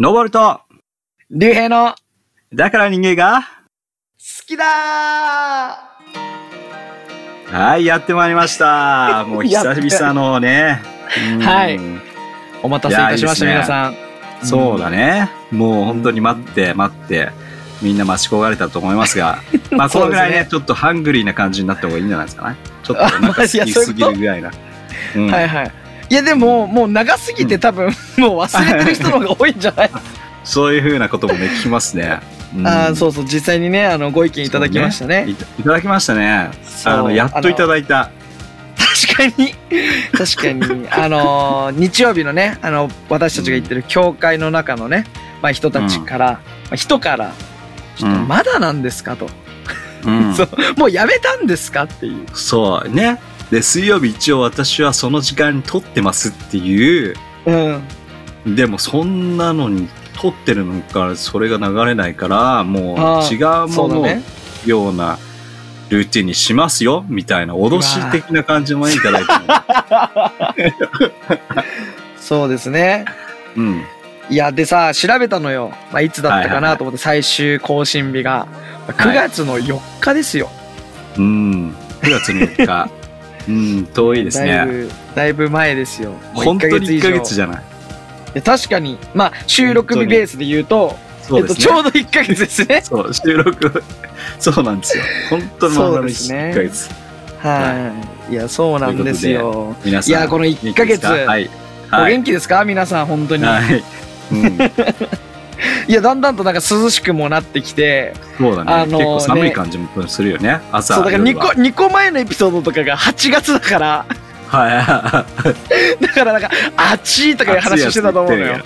登ると、竜兵のだから人間が、好きだはい、やってまいりました。もう久々のね。うんはいお待たせいたしました、いやいいですね皆さん。そうだね。もう本当に待って待って、みんな待ち焦がれたと思いますが、まあこのぐらいね、そうですねちょっとハングリーな感じになった方がいいんじゃないですかね。ちょっとお腹空きすぎるぐらいな。う んはいはい。いやでも、もう長すぎて多分、もう忘れてる人の方が多いんじゃない、そういうふうなこともね、聞きますね。うんああ、そうそう、実際にね、あの、ご意見いただきましたね。いたいただきましたね。あの、やっといただいた。確かに、確かに、あのー日曜日のね、あの、私たちが行ってる教会の中のね、まあ人たちから、まあ人から、ちょっとうんまだなんですかと。うん そう、もうやめたんですかっていう。そうね。で、水曜日一応私はその時間に撮ってますっていう、うん。でもそんなのに撮ってるのからそれが流れないから、もう違うもののそうだね。ようなルーティンにしますよ、みたいな脅し的な感じのものいただいてそうですね。も。うん。いや、でさ、調べたのよ。まあ、いつだったかなと思って、最終更新日が。9月の4日ですよ。うん。9月の4日。うん、遠いですね。だいぶ、だいぶ前ですよ。本当に1ヶ月じゃない。いや確かに、まあ、収録日ベースで言うと、えっと、そうですね。ちょうど1ヶ月ですね。そう、収録、そうなんですよ。本当のそうままのですね1ヶ月。はい。いや、そうなんですよ。皆さん。いやこの1ヶ月はい。おはい。元気ですか？皆さん、本当に。はい。うん、いや、だんだんとなんか涼しくもなってきて、そうだね。あのー結構寒い感じもするよね。朝。そう、だから2個、夜は2個前のエピソードとかが8月だから、はい。だからなんか、あちーとかいう話をしてたと思うのよ。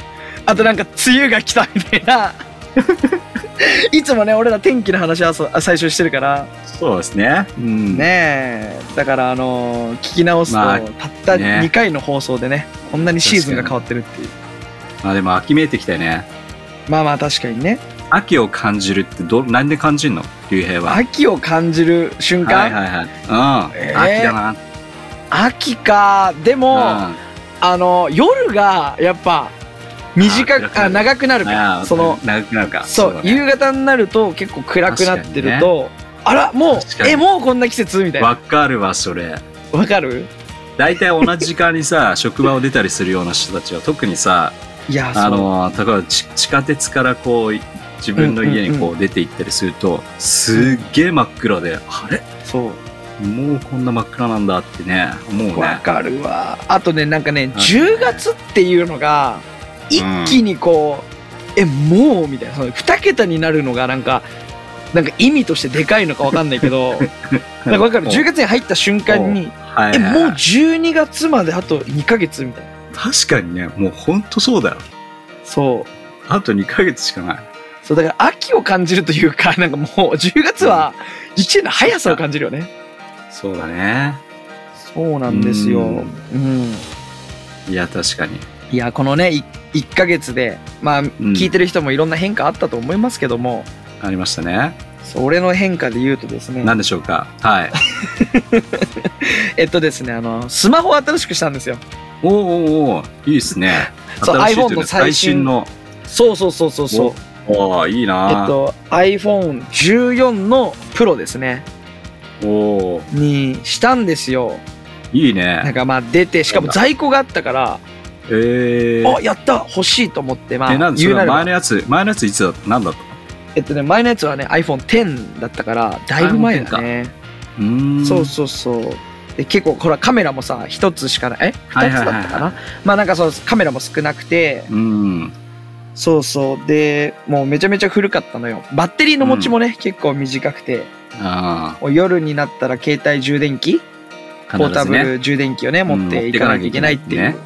あとなんか、梅雨が来たみたいな。いつもね、俺ら天気の話はそう最初してるから、そうですね。うん。ねえ。だから、あのー聞き直すと、まあたったね2回の放送でね、こんなにシーズンが変わってるっていう。まあでも秋めいてきたよね。まあまあ、確かにね。秋を感じるってど、何で感じるの？竜兵は。秋を感じる瞬間、はいはいはい。うん。えー秋だな。秋か。でも、うんあの、夜が、やっぱ、短く、あ、あ長くなるかその、長くなるか。そう、だね夕方になると結構暗くなってると、あら、もうえ、もうこんな季節？みたいな。わかるわ、それ。わかる？大体同じ時間にさ、職場を出たりするような人たちは、特にさ、いや。あの、例えばち地下鉄からこう、自分の家にこうんう出て行ったりすると、すっげえ真っ暗で、あれ？そう。もうこんな真っ暗なんだってね、思うね。わかるわ。あとね、なんかね、はい10月っていうのが、一気にこう、え、もう？みたいな、その2桁になるのがなんか、なんか意味としてでかいのかわかんないけど、なんかわかる？10月に入った瞬間に、え、はいはいはいもう12月まであと2ヶ月みたいな。確かにね、もうほんとそうだよ。そう。あと2ヶ月しかない。そう、だから秋を感じるというか、なんかもう10月は1年の速さを感じるよね。そうだね。そうなんですよ。ううんん。いや、確かに。いや、このね、い1ヶ月で、まあ、聞いてる人もいろんな変化あったと思いますけども、ありましたね。それの変化で言うとですね、何でしょうか？はい。えっとですね、あの、スマホを新しくしたんですよ。おーおーおーいいですね。そう iPhone の最新の。そうそうそうそうそう。おーいいえなっと、iPhone14 の Pro ですね、おーにしたんですよ。いいね。なんかまあ出て、しかも在庫があったから、えーあ、やった欲しいと思って、まえ、なあ、んで前のやつ、前のやついつだ何だった？のえっとね、前のやつはね、iPhone X だったから、だいぶ前だね。うーん。そうそうそう。で結構、ほら、カメラもさ、一つしかない？えはい二つだったかな？まあなんかそう、カメラも少なくて、うん。そうそう。で、もうめちゃめちゃ古かったのよ。バッテリーの持ちもね、結構短くて、夜になったら携帯充電器、あ。ポータブル充電器をね、持っていかなきゃいけないっていう。ねはい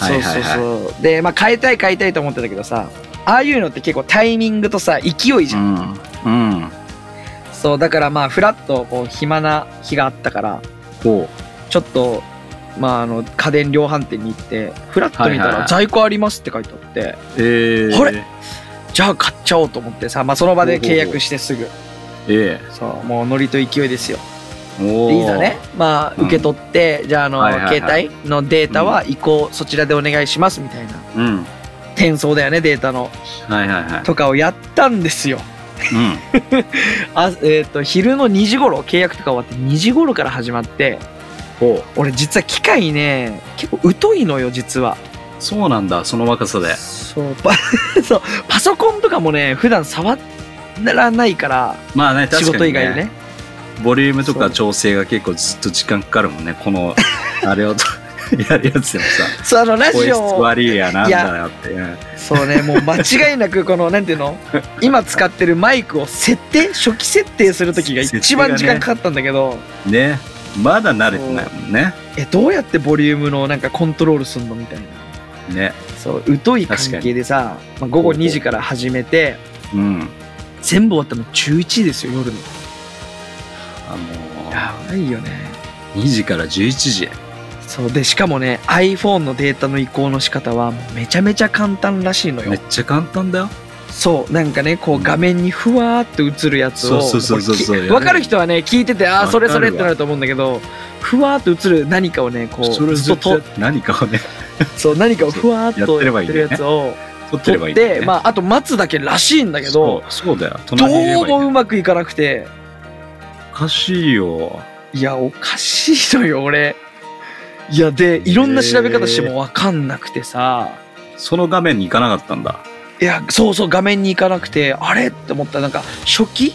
そうそうそう。で、まあ変えたい変えたいと思ってたけどさ、ああいうのって結構タイミングとさ、勢いじゃん。うん。うん。そう、だからまあ、フラッとこう暇な日があったから、こちょっと、まあ、あの、家電量販店に行って、フラッと見たはいはいはいら在庫ありますって書いてあって、う。えー。あれ？じゃあ買っちゃおうと思ってさ、まあその場で契約してすぐ、えそう、もうノリと勢いですよ。えおーでいざね、まあうん受け取って、じゃああの、はいはいはい携帯のデータは移行、そちらでお願いしますみたいな。うん。転送だよねデータのはいはいはい。とかをやったんですようん。あえっ、と昼の2時頃契約とか終わって2時頃から始まって。俺実は機械ね結構疎いのよ実はそうなんだ、その若さで。そうパ そうパソコンとかもね普段触らないからまあね、確かに、仕ね。事以外でねボリュームとか調整が結構ずっと時間かかるもんね。この、あれをとやるやつでもさ。そのラジオ悪いやなんだよって。うんそうねもう間違いなくこのなんていうの？今使ってるマイクを設定初期設定する時が一番時間かかったんだけど、ね。まだ慣れてないもんね。えどうやってボリュームのなんかコントロールすんのみたいなね。そう疎い関係でさ、まあ、午後2時から始めてうん。全部終わったの11時ですよ夜のあのー、やばいよね2時から11時。そうでしかもね iPhone のデータの移行の仕方はめちゃめちゃ簡単らしいのよ。めっちゃ簡単だよ。そうなんかねこう画面にふわーって映るやつを分かる人はね聞いててああそれそれってなると思うんだけどふわーっと映る何かをねこうそれずっと何かをね、そう何かをふわーっとやってるやつを撮ってればいいね、てまああと待つだけらしいんだけそどう、そうだよ。どうもうまくいかなくて。おかしいよ。いやおかしいのよ俺いやでいろんな調べ方しても分かんなくてさ、その画面に行かなかったんだ。いやそうそう画面に行かなくてあれって思った。らなんか初期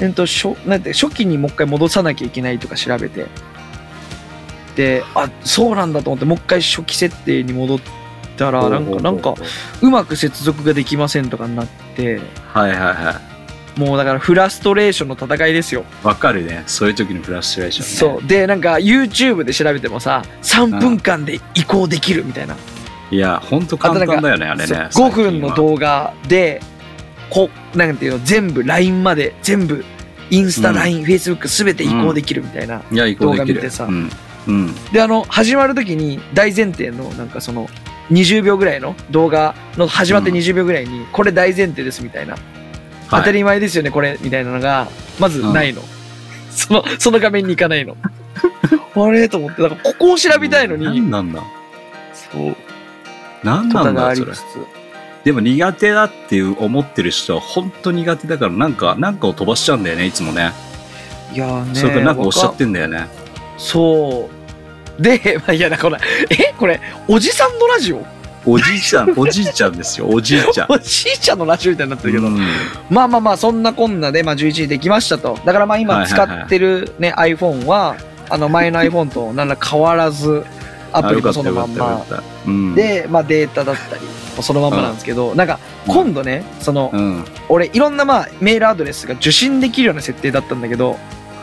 えっと初なんて初期にもう一回戻さなきゃいけないとか調べて。であそうなんだと思ってもう一回初期設定に戻ったらなんかなんかうまく接続ができませんとかになって。はいはいはもうだからフラストレーションの戦いですよ、い。わかるね。そういう時のフラッシュレーションね。そうでなんか YouTube で調べてもさ3分間で移行できるみたいないや、ほんと簡単だよね、あれね。5分の動画でこなんていうの全部 LINE まで全部インスタ、うん LINE、Facebook すべて移行できるみたいな、いや、移行できる。動画見てさうん。うん。であの始まる時に大前提のなんかその20秒ぐらいの動画の始まってうん20秒ぐらいにこれ大前提ですみたいな、当たり前ですよねこれみたいなのがまずないの、そのその画面に行かないの。あれ？と思って。だからここを調べたいのに。何なんだ？そう。何なんだそれ。でも苦手だっていう思ってる人は本当苦手だからなんか、なんかを飛ばしちゃうんだよね、いつもね。いやーねそれからなんかおっしゃっわてんだよね。そう。で、まあ、いやだから、え？これ、おじさんのラジオ？おじいちゃん、おじいちゃんですよ、おじいちゃん。おじいちゃんのラジオみたいになってるけど、うんまあまあまあ、そんなこんなで、まあ、11時できましたと。だからまあ今使ってるね、iPhone は、あの前の iPhone と何ら変わらず、アプリもそのまんま。うん、で、まあデータだったり、そのまんまなんですけど、なんか今度ね、その、うん。俺いろんなまあメールアドレスが受信できるような設定だったんだけど、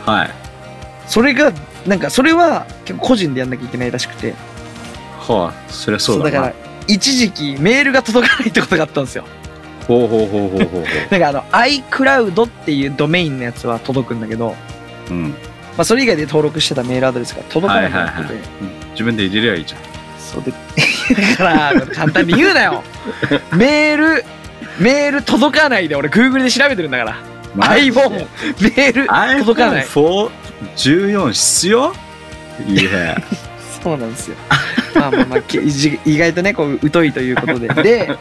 はい。それが、なんかそれは結構個人でやんなきゃいけないらしくて、はあ、そりゃそうだな。だから一時期メールが届かないってことがあったんですよほうほうほうほうほうほう。なんかあの iCloud っていうドメインのやつは届くんだけど、うん。まあ、それ以外で登録してたメールアドレスが届かなくなってて、はいはい自分で入れりゃいいじゃん。そうでだから簡単に言うなよメールメール届かないで俺 Google で調べてるんだから iPhone メール届かない iPhone 14必要いや。そうなんですよ。まあまあまあけ意意外とねこう疎いということで。で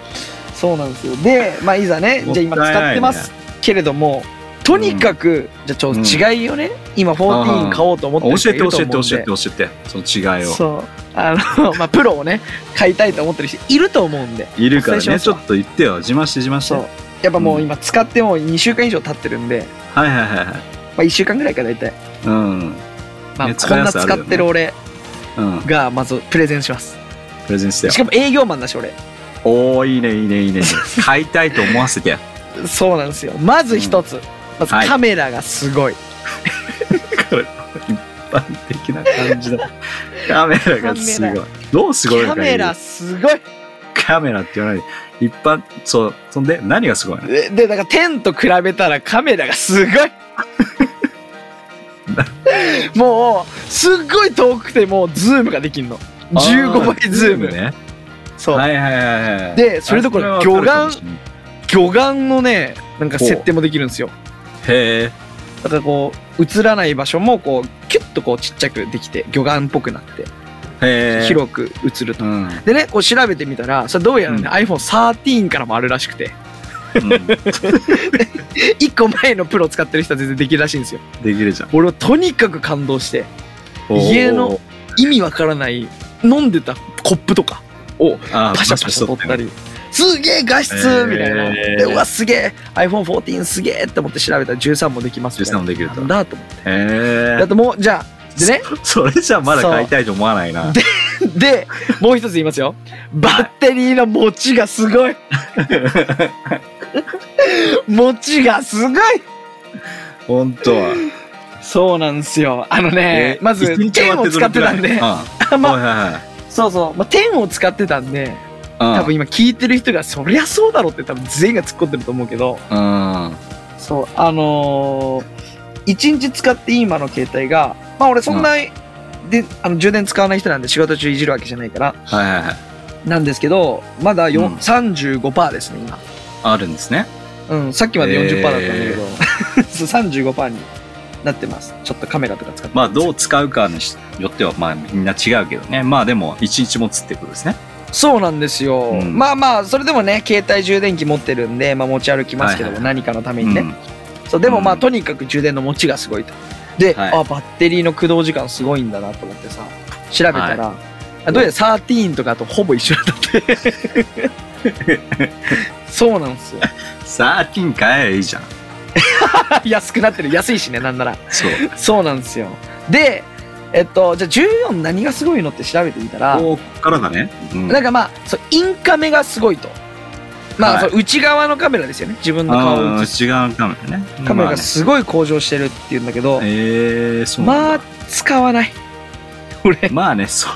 そうなんですよ。でまあいざねじゃあ今使ってますけれどもとにかく、じゃあちょっと違いをね、今14買おうと思ってる人いると思うんで。えて教えて教えて。その違いを。そう。あの まあプロをね買いたいと思ってる人いると思うんで。いるからね、ちょっと言ってよ。自慢して自慢して。そう。やっぱもう今使ってもう2週間以上経ってるんで、はいはいはいはい。まあ、1週間ぐらいか大体、うん。まあ、ねこんな使ってる俺。うん。がまずプレゼンしますプレゼンしてよし。かも営業マンだし俺おー、いいねいいねいいね。買いたいと思わせて。そうなんですよまず一つ、まずはいカメラがすごい、これ一般的な感じだ。カメラがすごい。どうすごいのかカメラすごいカメラって言わないで。一般、そう、そんで何がすごいの？ででだから10と比べたらカメラがすごい もうすっごい遠くてもズームができんの15倍ズームね。そう、はいはいはいはい。でそれどころあれはわかるかもしれない魚眼のねなんか設定もできるんですよへえ。だからこう映らない場所もこうキュッとこうちっちゃくできて魚眼っぽくなって。広く映ると。うん。でね、こう調べてみたら、それどうやらね、うん iPhone13 からもあるらしくて、うん1個前のプロ使ってる人は全然できるらしいんですよ。できるじゃん。俺はとにかく感動して、家の意味わからない飲んでたコップとかをパシャパシャ取ったり、すげえ画質みたいな。へーで、うわ、すげえ iPhone14 すげえって思って調べたら13もできますみたいな。13もできるとだと思って。へえだって。もう、じゃあ、でね、それじゃまだ買いたいと思わないな。で、もう一つ言いますよ。バッテリーの持ちがすごい。持ちがすごい。本当は。そうなんですよ。あのね、まず、一日終わ10を使ってたんで、どれくらいうん。まあ、はいはいはい。そうそう、まあ、10を使ってたんで、多分今聞いてる人が、そりゃそうだろうって多分全員が突っ込んでると思うけど。そう、あのー、1日使って今の携帯が、まあ俺そんな、で、あの充電使わない人なんで仕事中いじるわけじゃないから、はいはいはい。なんですけど、まだよ、うん35%ですね、今。あるんですね。うん、さっきまで40%だったんだけへど、そう35%になってます。ちょっとカメラとか使ってまあどう使うかによってはまあみんな違うけどね。まあでも一日持つってことですね。そうなんですよ。うんまあまあ、それでもね、携帯充電器持ってるんで、まあ持ち歩きますけども、はいはい何かのためにね。うんそう、でもまあ、うんとにかく充電の持ちがすごいと。で、はいあ、バッテリーの駆動時間すごいんだなと思ってさ、調べたら、あどうやら13とかとほぼ一緒だって。そうなんですよ。サーティン買えばいいじゃん。安くなってる。安いしね、なんなら。そう。そうなんですよ。で、えっと、じゃあ14何がすごいのって調べてみたら、ここからだね。うんなんかまあ、そう、インカメがすごいと。まあ、はいそう内側のカメラですよね。自分の顔をあ映すー違うカメラね。カメラがすごい向上してるっていうんだけど、えー、そうまあだ。、使わない。俺、まあね、そ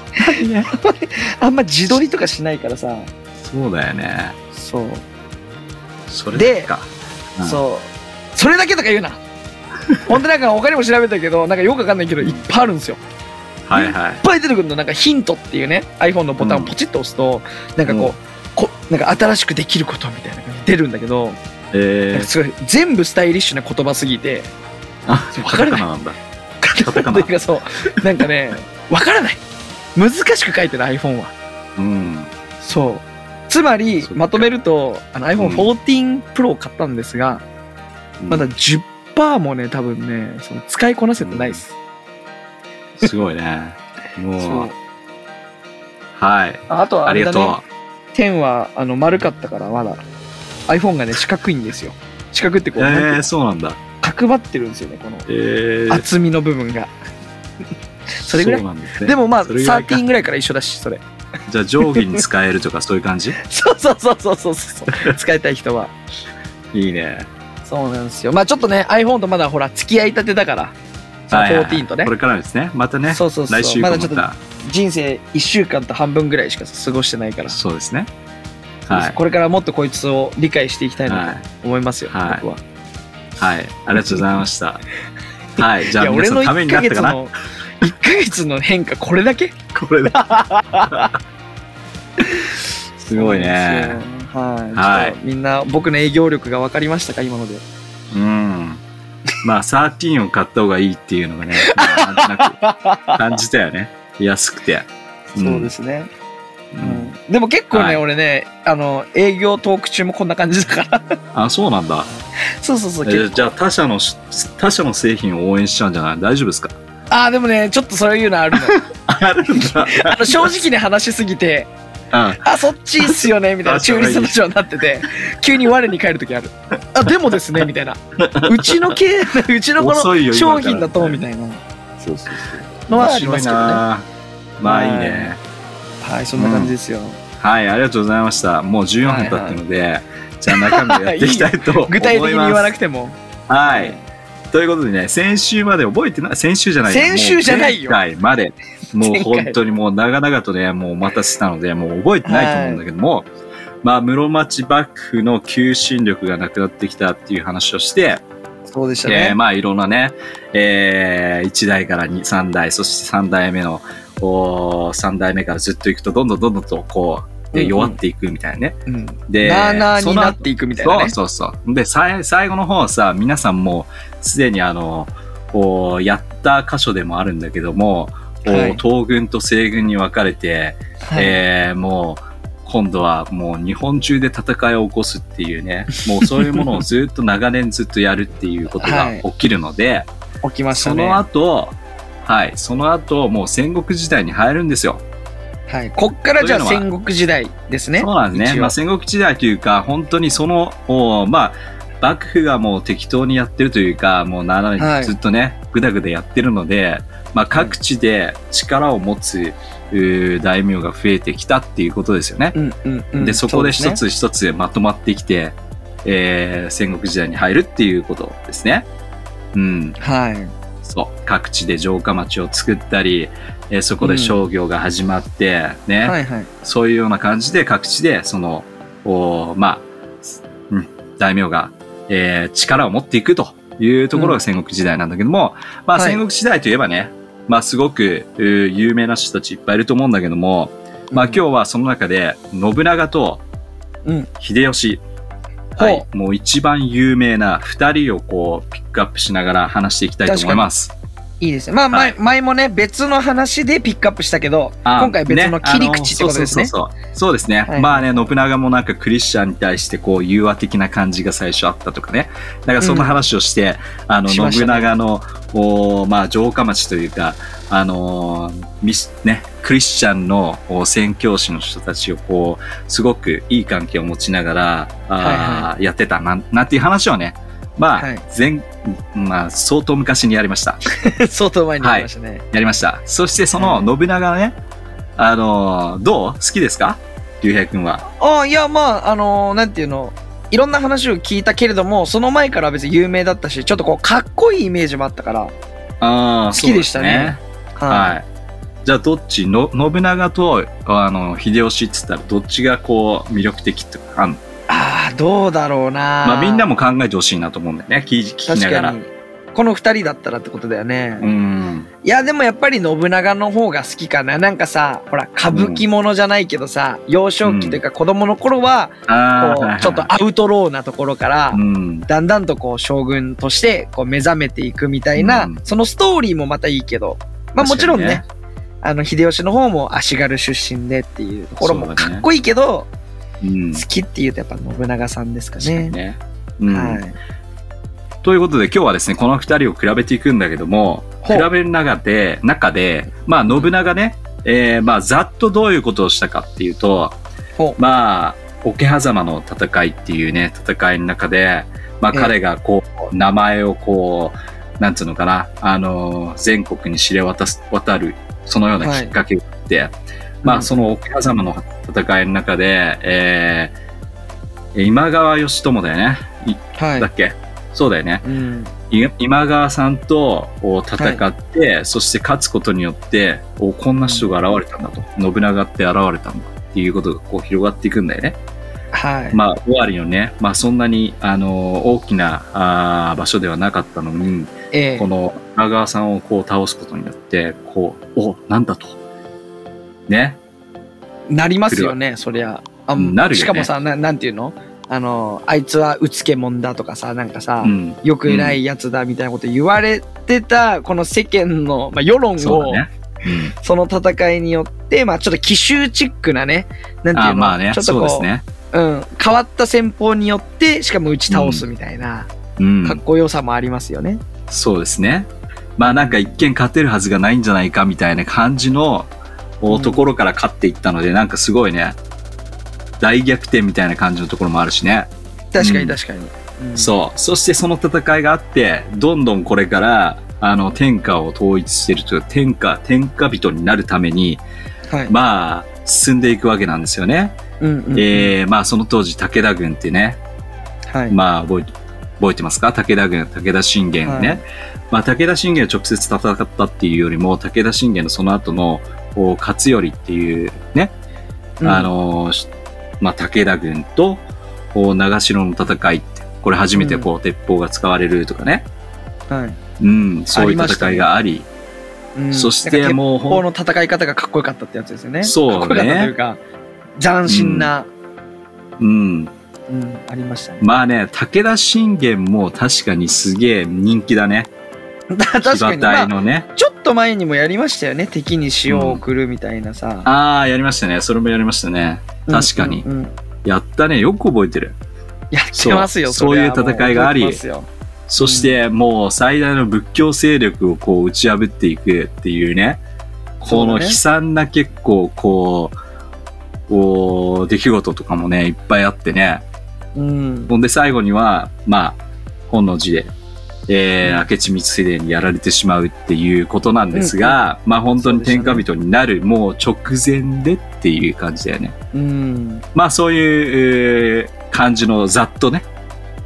う。ね。あんま自撮りとかしないからさ、そうだよね。そう、それだけか。うんそう。それだけとか言うな。本当なんか他にも調べたけど、なんかよくわかんないけど、いっぱいあるんですよ。はいはいいっ。ぱい出てくるの、なんかヒントっていうね、iPhone のボタンをポチッと押すと、なんかこう、うんこなんか新しくできることみたいな感じで出るんだけど、えー、かすごい、全部スタイリッシュな言葉すぎて、あ、わからないなんだ。カかそう、なんかね、わからない。難しく書いてる iPhone は。うん。そう。つまりまとめると、あの iPhone14 Pro を買ったんですが、まだ10%もね、多分ね、その使いこなせてないです。すごいね。そ もうう、。はい。あとはありがあれだね、と10はあの丸かったからまだ iPhone がね、四角いんですよ。四角ってこう。えー、そうなんだ。角張ってるんですよね、このえー、厚みの部分が。それぐらい？ね。でもまあ、それぐらいか13ぐらいから一緒だし、それ。じゃあ定規に使えるとかそういう感じ？そうそうそうそうそうそう。使いたい人は。いいね。そうなんですよ。まあちょっとね、iPhone とまだほら、付き合いたてだから。そのはいはいはい14とねこ。れからですね。またね。そうそうそう来週ままだちょっとた。人生1週間と半分ぐらいしか過ごしてないから。そうですね。はい。これからもっとこいつを理解していきたいなはと思いますよ、はい僕は。はい。ありがとうございました。はい。じゃあ皆さんため1になったかな？1ヶ月の変化、これだけ？これだ。すごいね。はい。はいみんな僕の営業力が分かりましたか、今ので。うん。まあ、13を買った方がいいっていうのがね、ま あなんとなく感じたよね。安くて。んそうですね。うんうんでも結構ね、はい俺ね、あの、営業トーク中もこんな感じだから。あ、そうなんだ。そうそうそう。じゃあ他社のし、他社の製品を応援しちゃうんじゃない？大丈夫ですか？ああ、でもね、ちょっとそういうのあるの。あるんだ。あの正直に話しすぎて、ああ、そっちいいっすよね、みたいな中立の人になってて、急に我に返るときある。あ、でもですね、みたいな。うちの系、うちのこの商品だと、みたいな。そうそうそう。のはありますけどね。なまあいいね。はい、そんな感じですよ。はい、ありがとうございました。もう14分経ったので、じゃあ中身をやっていきたいと思います。具体的に言わなくても。はい。ということでね、先週まで覚えてない、先週じゃない先週じゃないよ。前回まで、もう本当にもう長々とね、もうお待たせしたので、もう覚えてないと思うんだけども、まあ、室町幕府の求心力がなくなってきたっていう話をして、そうでしたね。えーまあいろんなね、えー、1代から2、3代、そして3代目の、お3代目からずっといくと、どんどんどんどんとこう、えーうんうん弱っていくみたいなね。うん。で、なあなあそのになっていくみたいなね。そうそうそう。で、さい最後の方さ、皆さんもうすでにあの、こう、やった箇所でもあるんだけども、こうはい東軍と西軍に分かれて、はいえーもう今度はもう日本中で戦いを起こすっていうね、もうそういうものをずっと長年ずっとやるっていうことが はい起きるので、起きましたそね。の後、はい、その後もう戦国時代に入るんですよ。はい。こっからじゃあ戦国時代ですね。そうなんですね。まあ、戦国時代というか、本当にその、おまあ、幕府がもう適当にやってるというか、もうならはいずっとね、ぐだぐだやってるので、まあ、各地で力を持つ、大名が増えてきたっていうことですよね。うんうんうん。で、そこで一つ一つまとまってきて、えー戦国時代に入るっていうことですね。うん。はい。そう。各地で城下町を作ったり、えーそこで商業が始まって、ね。はいはい。そういうような感じで各地で、その、おまあ、うん、大名が、えー力を持っていくというところが戦国時代なんだけども、まあはい戦国時代といえばね、まあすごく有名な人たちいっぱいいると思うんだけども、まあ今日はその中で信長とうん秀吉、はい、もう一番有名な2人をこうピックアップしながら話していきたいと思います。いいですね。まあ、はい。前前もね、別の話でピックアップしたけど、あ今回別の切り口ってことですね。あの。そうそうそうですね、はい。まあね信長もなんかクリスチャンに対してこう融和的な感じが最初あったとかね。だからそんな話をして、あの信長の、おまあ城下町というかあのーミスねクリスチャンのお宣教師の人たちをこうすごくいい関係を持ちながらあー、やってたなんなんていう話をねまあ、はい。前まあ相当昔にやりました。相当前にやりましたね。やりました。そしてその信長ね、あのーどう？好きですか？竜兵君は。ああ、いや、まあ、あのーなんていうの、いろんな話を聞いたけれども、その前から別に有名だったし、ちょっとこう、かっこいいイメージもあったから、あ好きでしたね。そうですはい。はい。じゃあどっち？の信長とあの秀吉っつったらどっちがこう魅力的とかあんの？どうだろうな。まあみんなも考えてほしいなと思うんだよね。聞き聞き確ながら。この二人だったらってことだよね。うん。いや、でもやっぱり信長の方が好きかな。なんかさ、ほら、歌舞伎ものじゃないけどさ、幼少期というか子供の頃は、こ、ああはいうちょっとアウトローなところからう、ん。だんだんとこう将軍としてこう目覚めていくみたいな、うんそのストーリーもまたいいけど、まあもちろんね、あの秀吉の方も足軽出身でっていうところもかっこいいけど、うん。好きっていうとやっぱ信長さんですかね。ね。うん。はい。ということで今日はですね、この二人を比べていくんだけども、比べる中で、中で、まあ、信長ね、えーまあ、ざっとどういうことをしたかっていうと、まあ、桶狭間の戦いっていうね、戦いの中で、まあ、ええ彼がこう、名前をこう、なんつうのかな、あの、全国に知れ渡す、渡る、そのようなきっかけがあって、まあ、うんその桶狭間の戦いの中で、えー今川義朝だよね。いはいだっけ？そうだよね。うん。い今川さんとお戦って、そして勝つことによっておこんな人が現れたんだと、信長って現れたんだっていうことがこう広がっていくんだよね。はい。まあ終わりのね、まあ、そんなにあの大きなあー場所ではなかったのにええこの今川さんをこう倒すことによってこうおなんだとね。なりますよね、そりゃ。あうんなるよね。しかもさな、なんていうの？あの、あいつはうつけもんだとかさ、なんかさ、うん。よく偉いやつだみたいなこと言われてた、この世間の、まあ、世論を、そうだね、うん、その戦いによって、まあちょっと奇襲チックなね、なんていうの？あーまあねちょっとこうそうですね、うん、変わった戦法によって、しかも打ち倒すみたいな、うん、かっこよさもありますよね。そうですね。まあなんか一見勝てるはずがないんじゃないかみたいな感じのところから勝っていったので、なんかすごいね、大逆転みたいな感じのところもあるしね。確かうんに確かに。うんそう。そしてその戦いがあって、どんどんこれから、あの、天下を統一してるというか、天下、天下人になるために、はい。まあ、進んでいくわけなんですよね。うんうんうんえー、まあその当時武田軍ってね、はい。まあ覚え覚えてますか？武田軍、武田信玄ね。はいまあ武田信玄が直接戦ったっていうよりも、武田信玄のその後の、こう勝頼っていうね、うんあ、のまあ武田軍と、こう長篠の戦いって、これ初めてこう鉄砲が使われるとかね。はいうん、そういう戦いがあり、うんそしてもう鉄砲の戦い方がかっこよかったってやつですよね。そうねかっこよかったというか、斬新な、うん。うん、ありましたね。まあね、武田信玄も確かにすげえ人気だね。確かに、まあ、隊のね。ちょっとと前にもやりましたよね敵に塩を送るみたいなさ、ああ、やりましたね。それもやりましたね。確かに。うんうんうんやったね。よく覚えてる。やってますよそういう戦いがありそしてもう最大の仏教勢力をこう打ち破っていくっていうね。この悲惨な結構こう、こう出来事とかもね、いっぱいあってね。うんほんで最後には、まあ、本能寺で、えー、うん。明智光秀にやられてしまうっていうことなんですが、まあ本当に天下人になる、もう直前でっていう感じだよね。うん。まあそういう、えー感じのざっとね、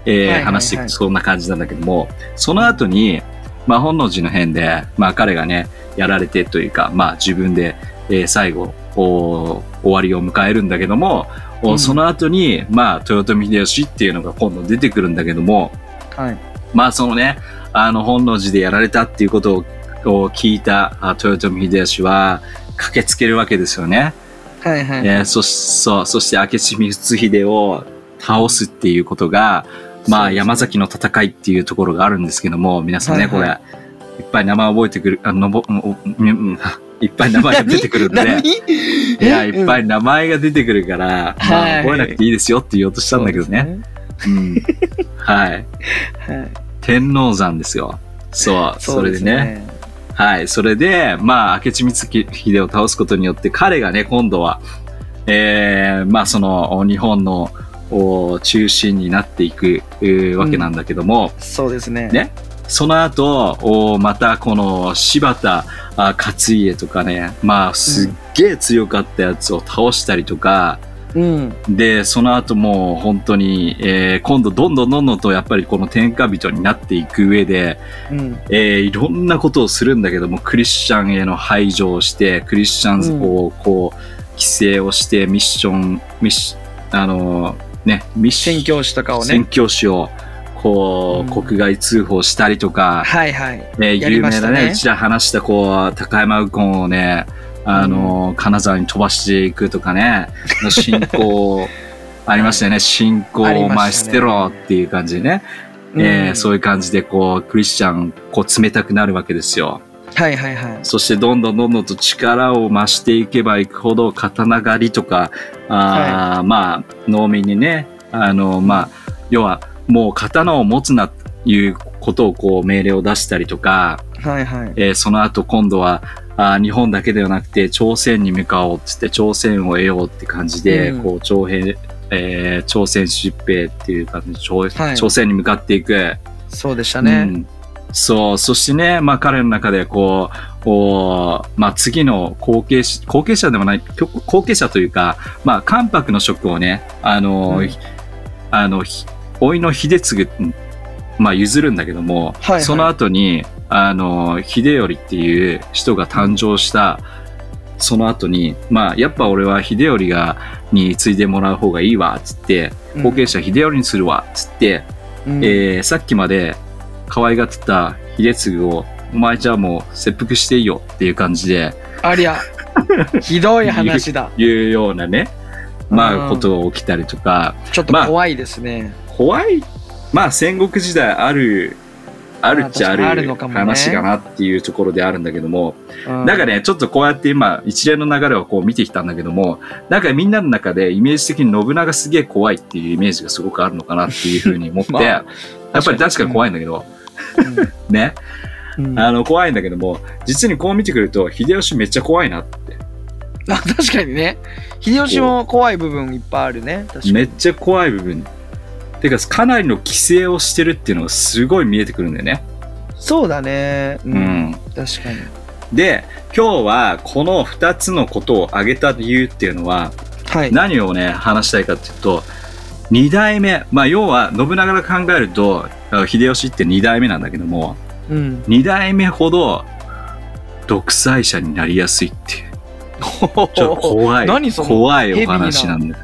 えー話していくとそんな感じなんだけども、その後に、まあ本能寺の変で、まあ彼がね、やられてというか、まあ自分で、えー最後、お終わりを迎えるんだけども、おうん。その後に、まあ豊臣秀吉っていうのが今度出てくるんだけども、はいまあそのね、あの本能寺でやられたっていうことをを聞いたあ豊臣秀吉は駆けつけるわけですよね。はいはい、えーそしそうそして明智光秀を倒すっていうことが、まあ、山崎の戦いっていうところがあるんですけども、皆さんね、はいはい。これ、いっぱい名前覚えてくる、あのぼ、いっぱい名前が出てくるんで、何？いや、いっぱいい名前が出てくるから、まあ、はい。覚えなくていいですよって言おうとしたんだけどね。うん。はい。はい、天王山ですよ。そう、それでね。はい。それで、まあ、明智光秀を倒すことによって、彼がね、今度は、えー、まあ、その、日本のお中心になっていく、えーわけなんだけども、そうですねねその後、おまたこの柴田あ勝家とかね、まあ、すっげえ強かったやつを倒したりとか、うんで、その後もう本当に、えー今度どんどんどんどんとやっぱりこの天下人になっていく上で、うん。えーいろんなことをするんだけども、クリスチャンへの排除をして、クリスチャンズをこう、規制をして、ミッション、ミッシあのーね、ミッシ宣教師とかを宣ね教師を、こう、うん。国外通報したりとか、はいはい。えーやり有名なね、うちら話した、こう、高山右近をね、あのー金沢に飛ばしていくとかね、信仰、ありましたよね、信仰をありましたね。前捨てろっていう感じでね、えーそういう感じで、こう、クリスチャン、こう、冷たくなるわけですよ。はいはいはい。そして、どんどんどんどんと力を増していけばいくほど、刀狩りとか、あーまあ、農民にね、あの、まあ、要は、もう刀を持つな、いうことを、こう、命令を出したりとか、はいはい。えーその後今度はあー日本だけではなくて朝鮮に向かおうっつって朝鮮を得ようって感じで、うん。こう朝鮮、えー朝鮮出兵っていう感じで朝,、はい。朝鮮に向かっていく。そうでしたね、うん。そう、そしてね、まあ彼の中でこう、こうまあ次の後継者、後継者でもない、後後継者というか、まあ関白の職をね、あの、うん。あの、ひ甥の秀次、うんまあ譲るんだけども、はいはい。その後に、あの、秀頼っていう人が誕生した、その後に、まあやっぱ俺は秀頼が、に継いでもらう方がいいわ、つって、後継者秀頼にするわ、つって、うん。えーさっきまで可愛がってた秀次を、お前じゃあもう切腹していいよっていう感じでありゃひどい話だ。言うようなね、まあうんことが起きたりとか、ちょっと怖いですね、怖い、まあ戦国時代ある、あるっちゃある話かなっていうところであるんだけども、うん。なんかね、ちょっとこうやって今一連の流れをこう見てきたんだけども、なんかみんなの中でイメージ的に信長すげえ怖いっていうイメージがすごくあるのかなっていうふうに思って、まあやっぱり確かに怖いんだけど、ね。うん。うん。あの、怖いんだけども、実にこう見てくると、秀吉めっちゃ怖いなって。あ確かにね。秀吉も怖い部分いっぱいあるね。めっちゃ怖い部分。てか、かなりの規制をしてるっていうのがすごい見えてくるんだよね。そうだねう、うんん。確かにで、今日はこの2つのことを挙げた理由っていうのは、はい何をね、話したいかっていうと、2代目、まあ、要は信長から考えると、あ秀吉って2代目なんだけども、うん2代目ほど独裁者になりやすいっていう。ちょっと怖い。怖いお話なんだ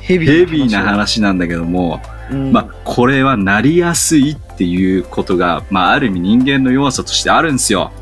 ヘビーな話なんだけども、うん。まあ、これはなりやすいっていうことが、まあ、ある意味人間の弱さとしてあるんですよ。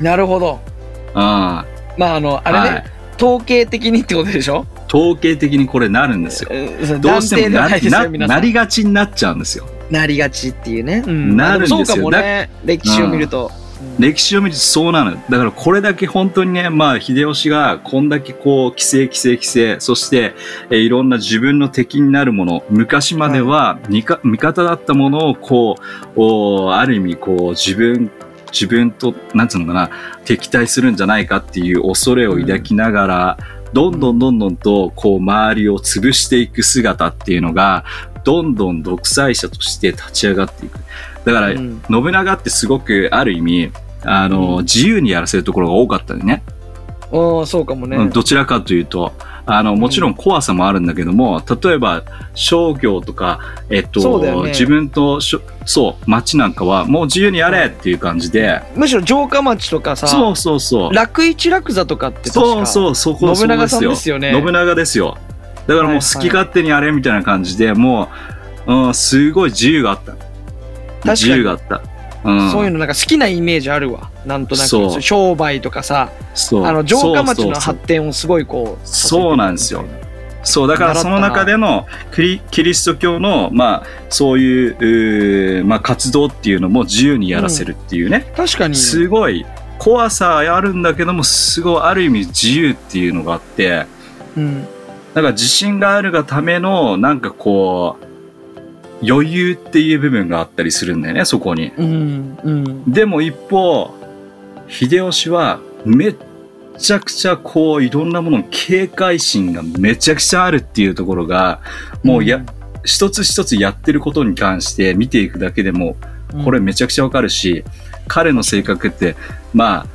なるほど。うん。まああのあれね、はい。統計的にってことでしょ？統計的にこれなるんですよ。うんどうしてもなななりがちになっちゃうんですよ。なりがちっていうね、うん。なるんですよ。もそうかもね。歴史を見ると、歴史を見るとそうなのよ。だからこれだけ本当にね、まあ、秀吉がこんだけこう、規制、規制、規制、そして、えーいろんな自分の敵になるもの、昔までは味か味方だったものをこう、おある意味こう、自分、自分と、なんつうのかな、敵対するんじゃないかっていう恐れを抱きながら、どんどんどんどんと、こう、周りを潰していく姿っていうのが、どんどん独裁者として立ち上がっていく。だから、うん信長ってすごくある意味あの、うん。自由にやらせるところが多かったよね。ああ、そうかもね。うんどちらかというと。あのもちろん怖さもあるんだけども、例えば商業とか、えっとね。自分としょそう町なんかはもう自由にやれっていう感じで、むしろ城下町とかさ、そうそうそう。楽一楽座とかって確かそうそうそこ信長さんそうですよね。信長ですよ。だからもう好き勝手にやれみたいな感じで、もう、うん、すごい自由があった。自由があった、うん、そういうのなんか好きなイメージあるわ。なんとなく。商売とかさ、あの城下町の発展をすごいこう。そうなんですよそう、だからその中でのクリキリスト教の、まあ、そういう、まあ、活動っていうのも自由にやらせるっていうね、確かに。すごい怖さあるんだけども、すごいある意味自由っていうのがあって、うん。だから自信があるがための、なんかこう、余裕っていう部分があったりするんだよね、そこに。うん。うん。でも一方、秀吉はめっちゃくちゃこういろんなものの警戒心がめちゃくちゃあるっていうところが、もうや、一つ一つやってることに関して見ていくだけでも、うん、これめちゃくちゃわかるし、彼の性格って、まあ、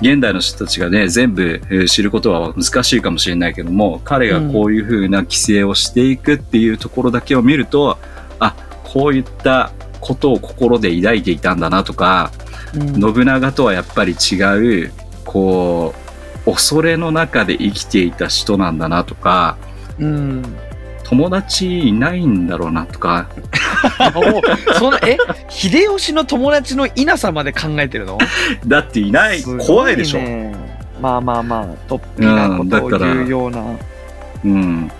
現代の人たちがね、全部えー知ることは難しいかもしれないけども、彼がこういう風な規制をしていくっていうところだけを見ると、あ、こういったことを心で抱いていたんだなとか、うん、信長とはやっぱり違うこう恐れの中で生きていた人なんだなとかうん。友達いないんだろうなとか。おそんな、え？秀吉の友達のいなさまで考えてるの？だっていない。すご怖いでしょ、ねまあまあまあ、突飛なことを言うような。うん、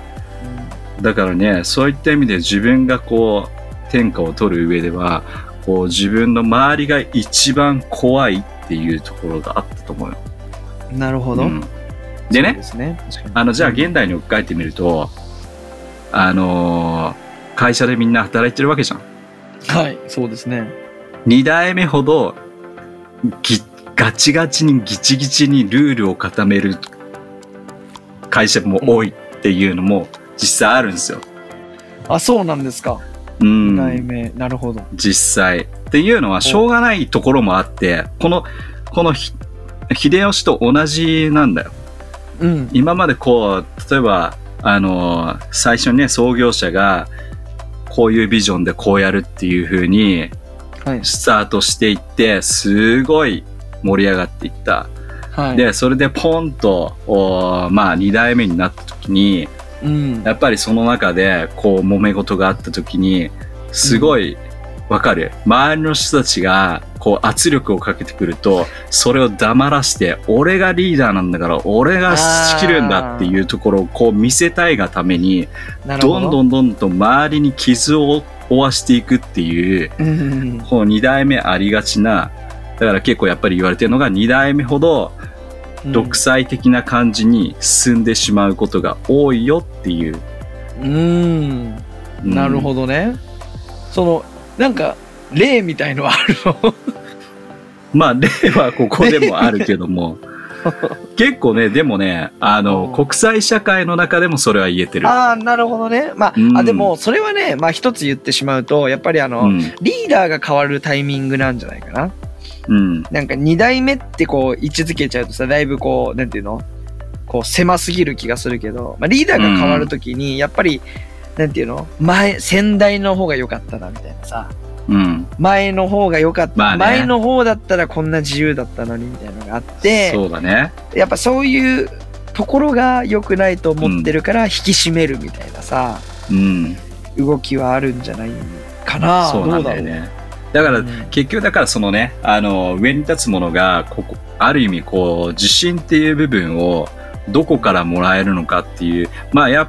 だからねそういった意味で自分がこう天下を取る上ではこう自分の周りが一番怖いっていうところがあったと思うよ。うんなるほど。うんでねね。あのじゃあ現代に置き換えてみるとあのー会社でみんな働いてるわけじゃん。はい、そうですね。二代目ほどぎガチガチにギチギチにルールを固める会社も多いっていうのも実際あるんですよ。あ、そうなんですか。う二代ん、目。なるほど。実際。っていうのはしょうがないところもあって、この、このひ秀吉と同じなんだよ。うん。今までこう、例えば、あの、最初にね、創業者が、こういうビジョンでこうやるっていう風に、はい。スタートしていって、すごい盛り上がっていった。はい。で、それでポンと、おまあ、2代目になった時に、うん。やっぱりその中で、こう、揉め事があった時に、すごい、わかる。周りの人たちが、こう、圧力をかけてくると、それを黙らして、俺がリーダーなんだから、俺が仕切るんだっていうところを、こう、見せたいがために、ど。んどんどんどん周りに傷を負わしていくっていう、うんうんこう2代目ありがちな、だから結構やっぱり言われてるのが2代目ほどうん。独裁的な感じに進んでしまうことが多いよっていう。うん。なるほど。どね。その、なんか、例みたいのはあるの？まあ例はここでもあるけども、結構ね、でもね、あの、うん国際社会の中でもそれは言えてる。ああ、なるほどね。まあ、うんあ、でも、それはね、まあ一つ言ってしまうと、やっぱりあの、うん。リーダーが変わるタイミングなんじゃないかな。うん。なんか二代目ってこう位置づけちゃうとさ、だいぶこう、なんていうの？こう狭すぎる気がするけど、まあリーダーが変わるときに、やっぱり、なんていうの？前、先代の方が良かったな、みたいなさ。うん。前の方が良かった、まあね前の方だったらこんな自由だったのにみたいなのがあってそうだね。やっぱそういうところが良くないと思ってるから引き締めるみたいなさ、うん。動きはあるんじゃないかなそうなんだよね。だから、結局だからそのね、あの、上に立つものが、ここ、ある意味こう、自信っていう部分をどこからもらえるのかっていう、まあやっ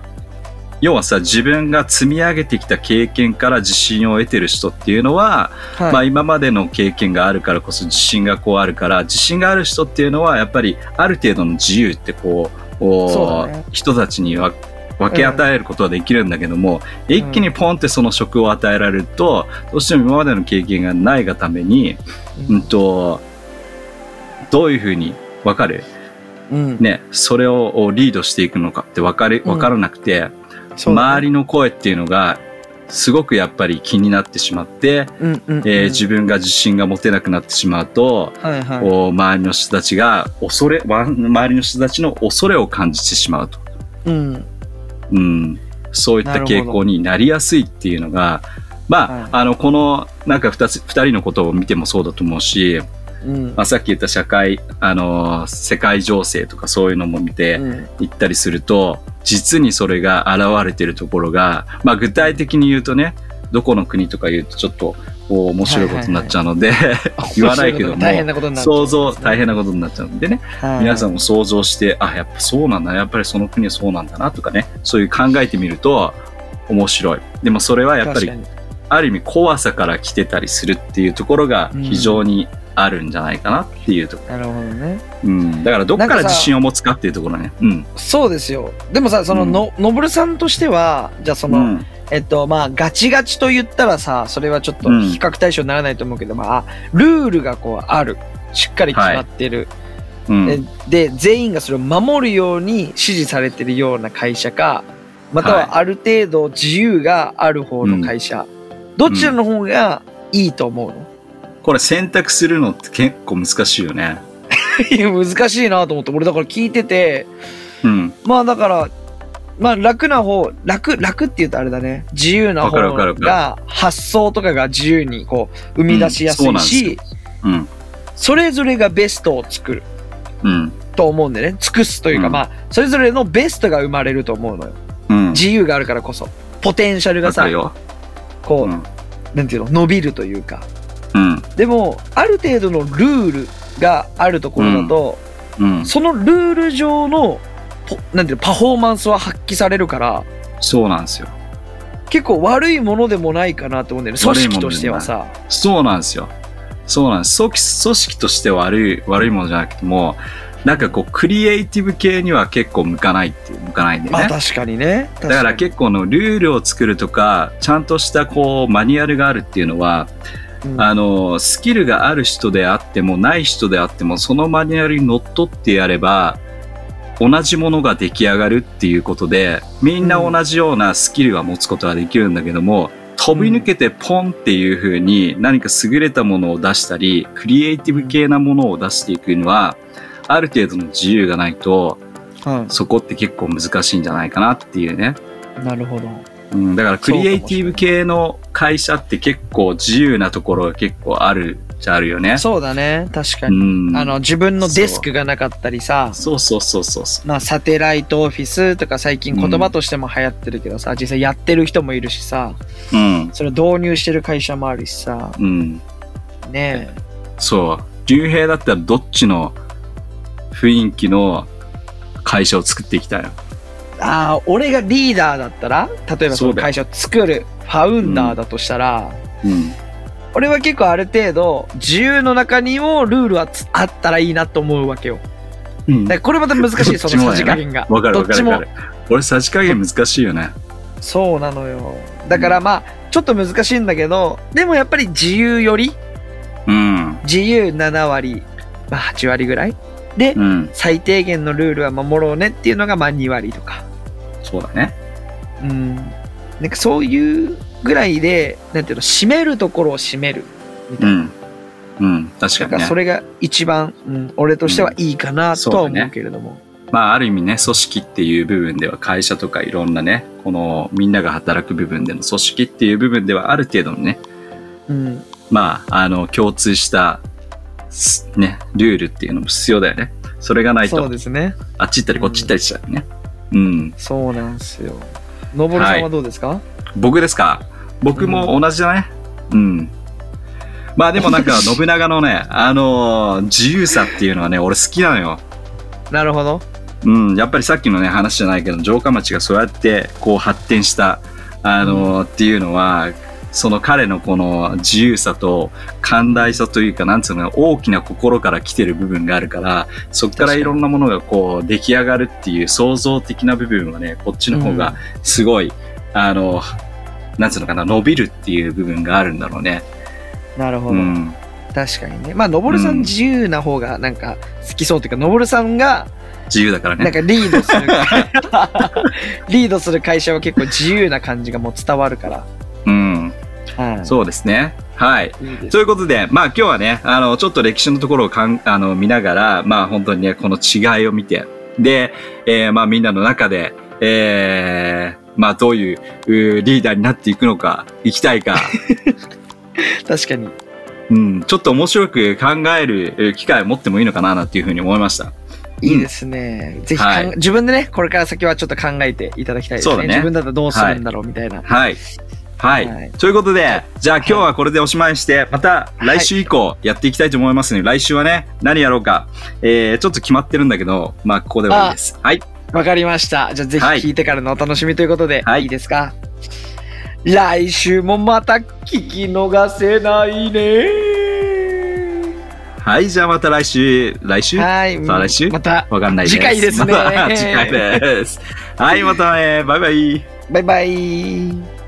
要はさ、自分が積み上げてきた経験から自信を得てる人っていうのは、はい。まあ今までの経験があるからこそ自信がこうあるから、自信がある人っていうのはやっぱりある程度の自由ってこう、ね。人たちには分け与えることはできるんだけども、一気にポンってその職を与えられると、どうしても今までの経験がないがために、うん。と、どういうふうに分かる？うん。ね、それをリードしていくのかって分かり、うん。分からなくて、周りの声っていうのが、すごくやっぱり気になってしまって、うんうんうん。えー自分が自信が持てなくなってしまうと、はいはい。周りの人たちが恐れ、わ周りの人たちの恐れを感じてしまうと。うんうん、そういった傾向になりやすいっていうのが、まあ、はい。あの、この、なんか二つ、二人のことを見てもそうだと思うし、うん。まあ、さっき言った社会、あの、世界情勢とかそういうのも見て、うん。行ったりすると、実にそれが現れてるところが、まあ具体的に言うとね、どこの国とか言うとちょっとこう面白いことになっちゃうので、言わないけども大変なことになっちゃう想像、大変なことになっちゃうのでね、はい皆さんも想像して、あ、やっぱそうなんだ、やっぱりその国はそうなんだなとかね、そういう考えてみると面白い。でもそれはやっぱりある意味怖さから来てたりするっていうところが非常にあるんじゃないかなっていうところ。なるほどねうん。だからどっから自信を持つかっていうところね。うん。そうですよでもさそのののぼるさんとしてはじゃあその、うん。えっとまあガチガチと言ったらさそれはちょっとうん。比較対象にならないと思うけど、まあルールがこうある。しっかり決まってる、うん。でで全員がそれを守るように指示されてるような会社かまたはある程度自由がある方の会社、どちらの方がいいと思うの、これ選択するのって結構難しいよね。いや難しいなと思って。俺だから聞いてて。うん。まあだからまあ楽な方楽楽って言うとあれだね自由な方が発想とかが自由にこう生み出しやすいし、うん。それぞれがベストを作るうん。と思うんでね尽くすというか、うんまあそれぞれのベストが生まれると思うのようん。自由があるからこそポテンシャルがさ。こう、うん。なんていうの？伸びるというかうん。でもある程度のルールがあるところだと、うん。そのルール上のポなんていうのパフォーマンスは発揮されるからそうなんですよ。結構悪いものでもないかなと思うんだよね組織としてはさそうなんですよ。そうなんです。組織組織として悪い、悪いものじゃなくても、なんかこう、クリエイティブ系には結構向かないっていう、向かないんだよね。まあ確かにねだから確結構のルールを作るとか、ちゃんとしたこう、マニュアルがあるっていうのは、かにうんあの、スキルがある人であっても、ない人であっても、そのマニュアルにのっとってやれば、同じものが出来上がるっていうことで、みんな同じようなスキルは持つことができるんだけども、飛び抜けてポンっていう風に何か優れたものを出したり、クリエイティブ系なものを出していくには、ある程度の自由がないと、そこって結構難しいんじゃないかなっていうね。うんなるほどうん、だからクリエイティブ系の会社って結構自由なところが結構あるじゃあるよね。そうだね確かうに、ん。あの自分のデスクがなかったりさそうそうそうそうそまあサテライトオフィスとか最近言葉としても流行ってるけどさ、実際やってる人もいるしさう。うん。それを導入してる会社もあるしさうん。ねそう。竜兵だったらどっちの雰囲気の会社を作っていきたいの？えああ俺がリーダーだったら例えばその会社を作るファウンダーだとしたら、うん。俺は結構ある程度自由の中にもルールはつあったらいいなと思うわけよ。うん。だからこれまた難しい そのさじ加減が。わかるわかるわかる。俺、さじ加減難しいよね。そうなのよ。だからまあちょっと難しいんだけどでもやっぱり自由より。うん。自由7割、まあ、8割ぐらい。で、うん。最低限のルールは守ろうねっていうのがまあ2割とか。そうだね。うん。なんかそういうぐらいでなんていうの締めるところを締めるみたいな、うん。うん。確かにねだからそ。れが一番、うん、俺としてはいいかなとは思うけれども、まあ、ある意味ね、組織っていう部分では会社とかいろんなね、このみんなが働く部分での組織っていう部分ではある程度のね、うん、まあ、あの、共通した、すね、ルールっていうのも必要だよね。それがないそうと、ですねあっち行ったりこっち行ったりしちゃうね。うん。そうなんですよのぼるさんはどうですか、僕ですか？僕も同じだね。うん。まあでもなんか、信長のね、あのー自由さっていうのはね、俺好きなのよ。なるほどうん、やっぱりさっきのね、話じゃないけど、城下町がそうやって、こう発展した、あのーっていうのは、その彼のこの自由さと寛大さというか、なんつうの大きな心から来てる部分があるから、そこからいろんなものがこう出来上がるっていう創造的な部分はね、こっちの方がすごい、あの、なんつうのかな、伸びるっていう部分があるんだろうね。なるほど。うん。確かにね。まあ、のぼるさうんん自由な方がなんか好きそうっていうか、のぼるさんが自由だからね。なんかリードする、リードする会社は結構自由な感じがもう伝わるから。うん。はい。そうですね。はい。いいということで、まあ今日はね、あの、ちょっと歴史のところをかんあの見ながら、まあ本当にね、この違いを見て、で、えーまあみんなの中で、えーまあどういうリーダーになっていくのか、行きたいか、確かに。うん、ちょっと面白く考えるえー機会を持ってもいいのかな、なんていうふうに思いました。いいですね。ぜひかん、はい自分でね、これから先はちょっと考えていただきたいですね。そうだね自分だったらどうするんだろうみたいな。はい。はい。はいということで、じゃあ今日はこれでおしまいにして、また来週以降やっていきたいと思いますので、来週はね、何やろうか、えー、ちょっと決まってるんだけど、まあここではいいです。はい。わかりました。じゃあぜひはい聞いてからのお楽しみということで、はいい、いですか？来週もまた聞き逃せないね。はい、じゃあまた来週、来週？はい。さあ来週？またわかんないです。次回ですねまた 次回です。はい、またね、バイバイ。バイバイ。